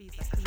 Peace.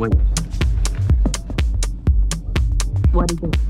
Wait. What is it?